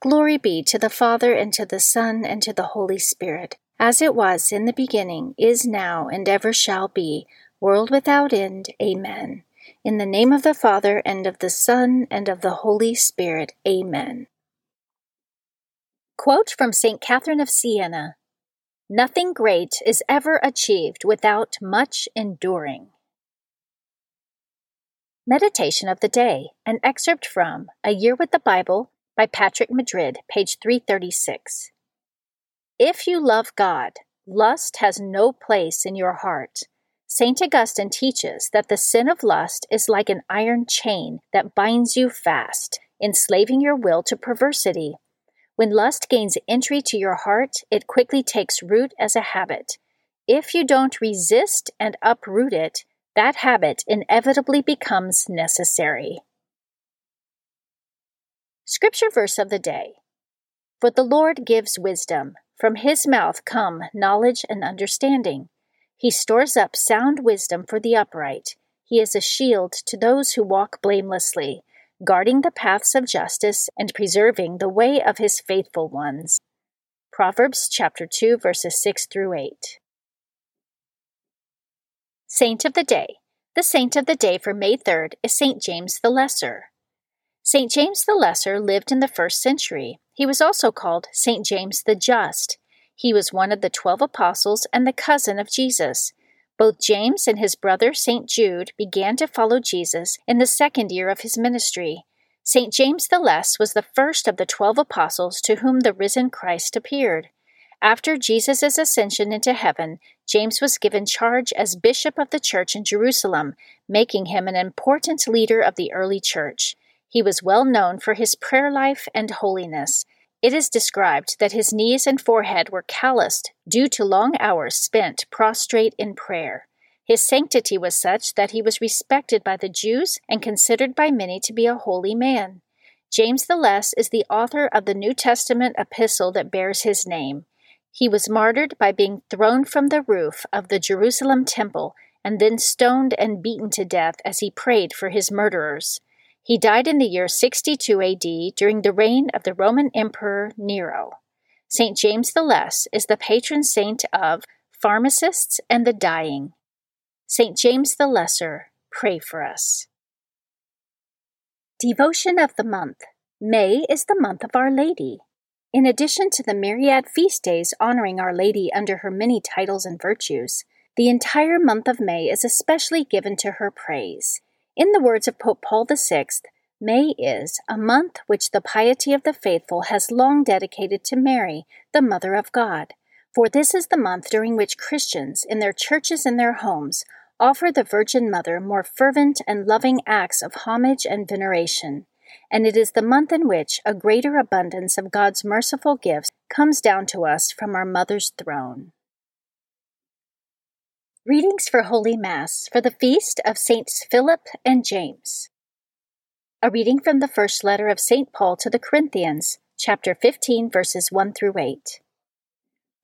Glory be to the Father, and to the Son, and to the Holy Spirit, as it was in the beginning, is now, and ever shall be, world without end. Amen. In the name of the Father, and of the Son, and of the Holy Spirit. Amen. Quote from St. Catherine of Siena Nothing great is ever achieved without much enduring. Meditation of the Day, an excerpt from A Year with the Bible by Patrick Madrid, page 336. If you love God, lust has no place in your heart. St. Augustine teaches that the sin of lust is like an iron chain that binds you fast, enslaving your will to perversity. When lust gains entry to your heart, it quickly takes root as a habit. If you don't resist and uproot it, that habit inevitably becomes necessary. Scripture verse of the day For the Lord gives wisdom, from his mouth come knowledge and understanding. He stores up sound wisdom for the upright. He is a shield to those who walk blamelessly, guarding the paths of justice and preserving the way of his faithful ones. Proverbs chapter 2 verses 6 through 8. Saint of the Day. The saint of the day for May 3rd is Saint James the Lesser. St. James the Lesser lived in the first century. He was also called St. James the Just. He was one of the twelve apostles and the cousin of Jesus. Both James and his brother St. Jude began to follow Jesus in the second year of his ministry. St. James the Less was the first of the twelve apostles to whom the risen Christ appeared. After Jesus' ascension into heaven, James was given charge as bishop of the church in Jerusalem, making him an important leader of the early church. He was well known for his prayer life and holiness. It is described that his knees and forehead were calloused due to long hours spent prostrate in prayer. His sanctity was such that he was respected by the Jews and considered by many to be a holy man. James the Less is the author of the New Testament epistle that bears his name. He was martyred by being thrown from the roof of the Jerusalem temple and then stoned and beaten to death as he prayed for his murderers. He died in the year 62 AD during the reign of the Roman Emperor Nero. St. James the Less is the patron saint of pharmacists and the dying. St. James the Lesser, pray for us. Devotion of the Month May is the month of Our Lady. In addition to the myriad feast days honoring Our Lady under her many titles and virtues, the entire month of May is especially given to her praise. In the words of Pope Paul VI, May is a month which the piety of the faithful has long dedicated to Mary, the Mother of God. For this is the month during which Christians, in their churches and their homes, offer the Virgin Mother more fervent and loving acts of homage and veneration. and it is the month in which a greater abundance of God's merciful gifts comes down to us from our Mother's throne. Readings for Holy Mass for the feast of Saints Philip and James. A reading from the first letter of St. Paul to the Corinthians, chapter 15, verses 1 through 8.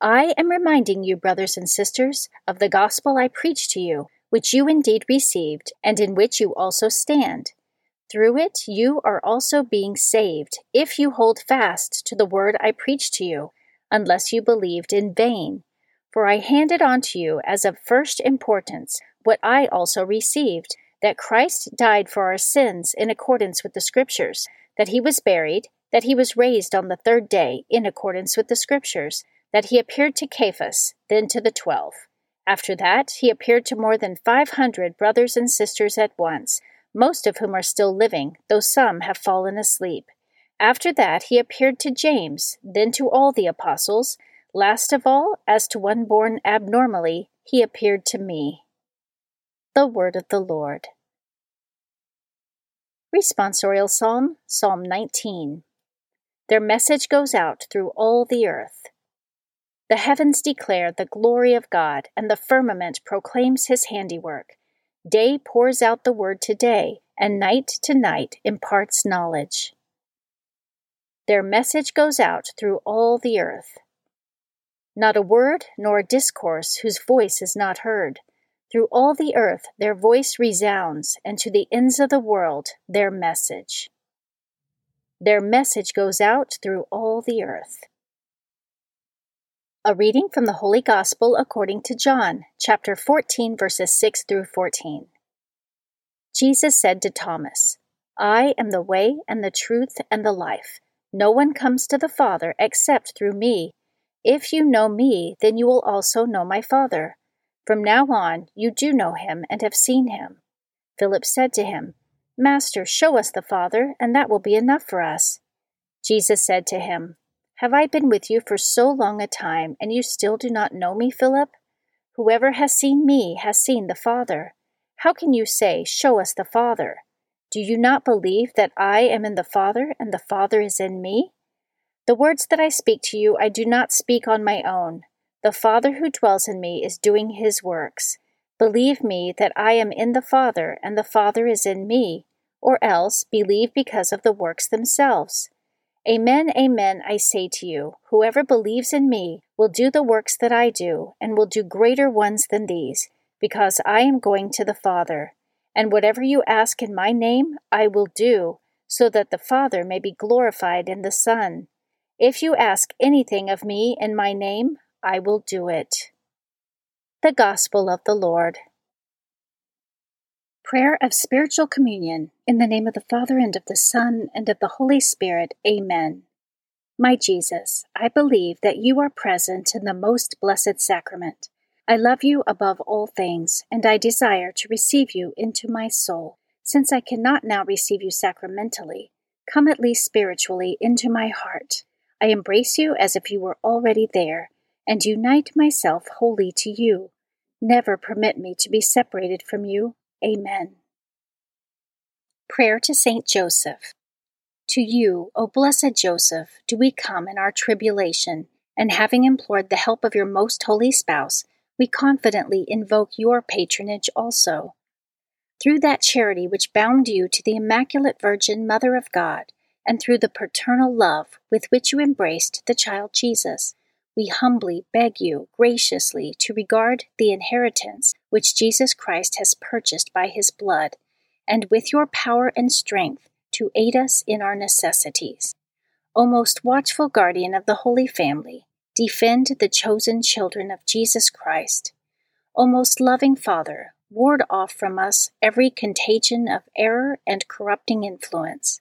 I am reminding you, brothers and sisters, of the gospel I preached to you, which you indeed received, and in which you also stand. Through it you are also being saved, if you hold fast to the word I preached to you, unless you believed in vain. For I handed on to you as of first importance what I also received that Christ died for our sins in accordance with the Scriptures, that he was buried, that he was raised on the third day in accordance with the Scriptures that he appeared to Cephas, then to the twelve. After that, he appeared to more than five hundred brothers and sisters at once, most of whom are still living, though some have fallen asleep. After that, he appeared to James, then to all the apostles. Last of all, as to one born abnormally, he appeared to me. The Word of the Lord. Responsorial Psalm, Psalm 19. Their message goes out through all the earth. The heavens declare the glory of God, and the firmament proclaims his handiwork. Day pours out the word to day, and night to night imparts knowledge. Their message goes out through all the earth. Not a word nor a discourse whose voice is not heard. Through all the earth their voice resounds, and to the ends of the world their message. Their message goes out through all the earth. A reading from the Holy Gospel according to John, chapter 14, verses 6 through 14. Jesus said to Thomas, I am the way and the truth and the life. No one comes to the Father except through me. If you know me, then you will also know my Father. From now on, you do know him and have seen him. Philip said to him, Master, show us the Father, and that will be enough for us. Jesus said to him, have I been with you for so long a time, and you still do not know me, Philip? Whoever has seen me has seen the Father. How can you say, Show us the Father? Do you not believe that I am in the Father, and the Father is in me? The words that I speak to you I do not speak on my own. The Father who dwells in me is doing his works. Believe me that I am in the Father, and the Father is in me, or else believe because of the works themselves. Amen, amen, I say to you, whoever believes in me will do the works that I do, and will do greater ones than these, because I am going to the Father. And whatever you ask in my name, I will do, so that the Father may be glorified in the Son. If you ask anything of me in my name, I will do it. The Gospel of the Lord. Prayer of Spiritual Communion. In the name of the Father, and of the Son, and of the Holy Spirit. Amen. My Jesus, I believe that you are present in the most blessed sacrament. I love you above all things, and I desire to receive you into my soul. Since I cannot now receive you sacramentally, come at least spiritually into my heart. I embrace you as if you were already there, and unite myself wholly to you. Never permit me to be separated from you Amen. Prayer to Saint Joseph. To you, O blessed Joseph, do we come in our tribulation, and having implored the help of your most holy spouse, we confidently invoke your patronage also. Through that charity which bound you to the Immaculate Virgin Mother of God, and through the paternal love with which you embraced the child Jesus, we humbly beg you graciously to regard the inheritance which Jesus Christ has purchased by his blood, and with your power and strength to aid us in our necessities. O most watchful guardian of the Holy Family, defend the chosen children of Jesus Christ. O most loving Father, ward off from us every contagion of error and corrupting influence.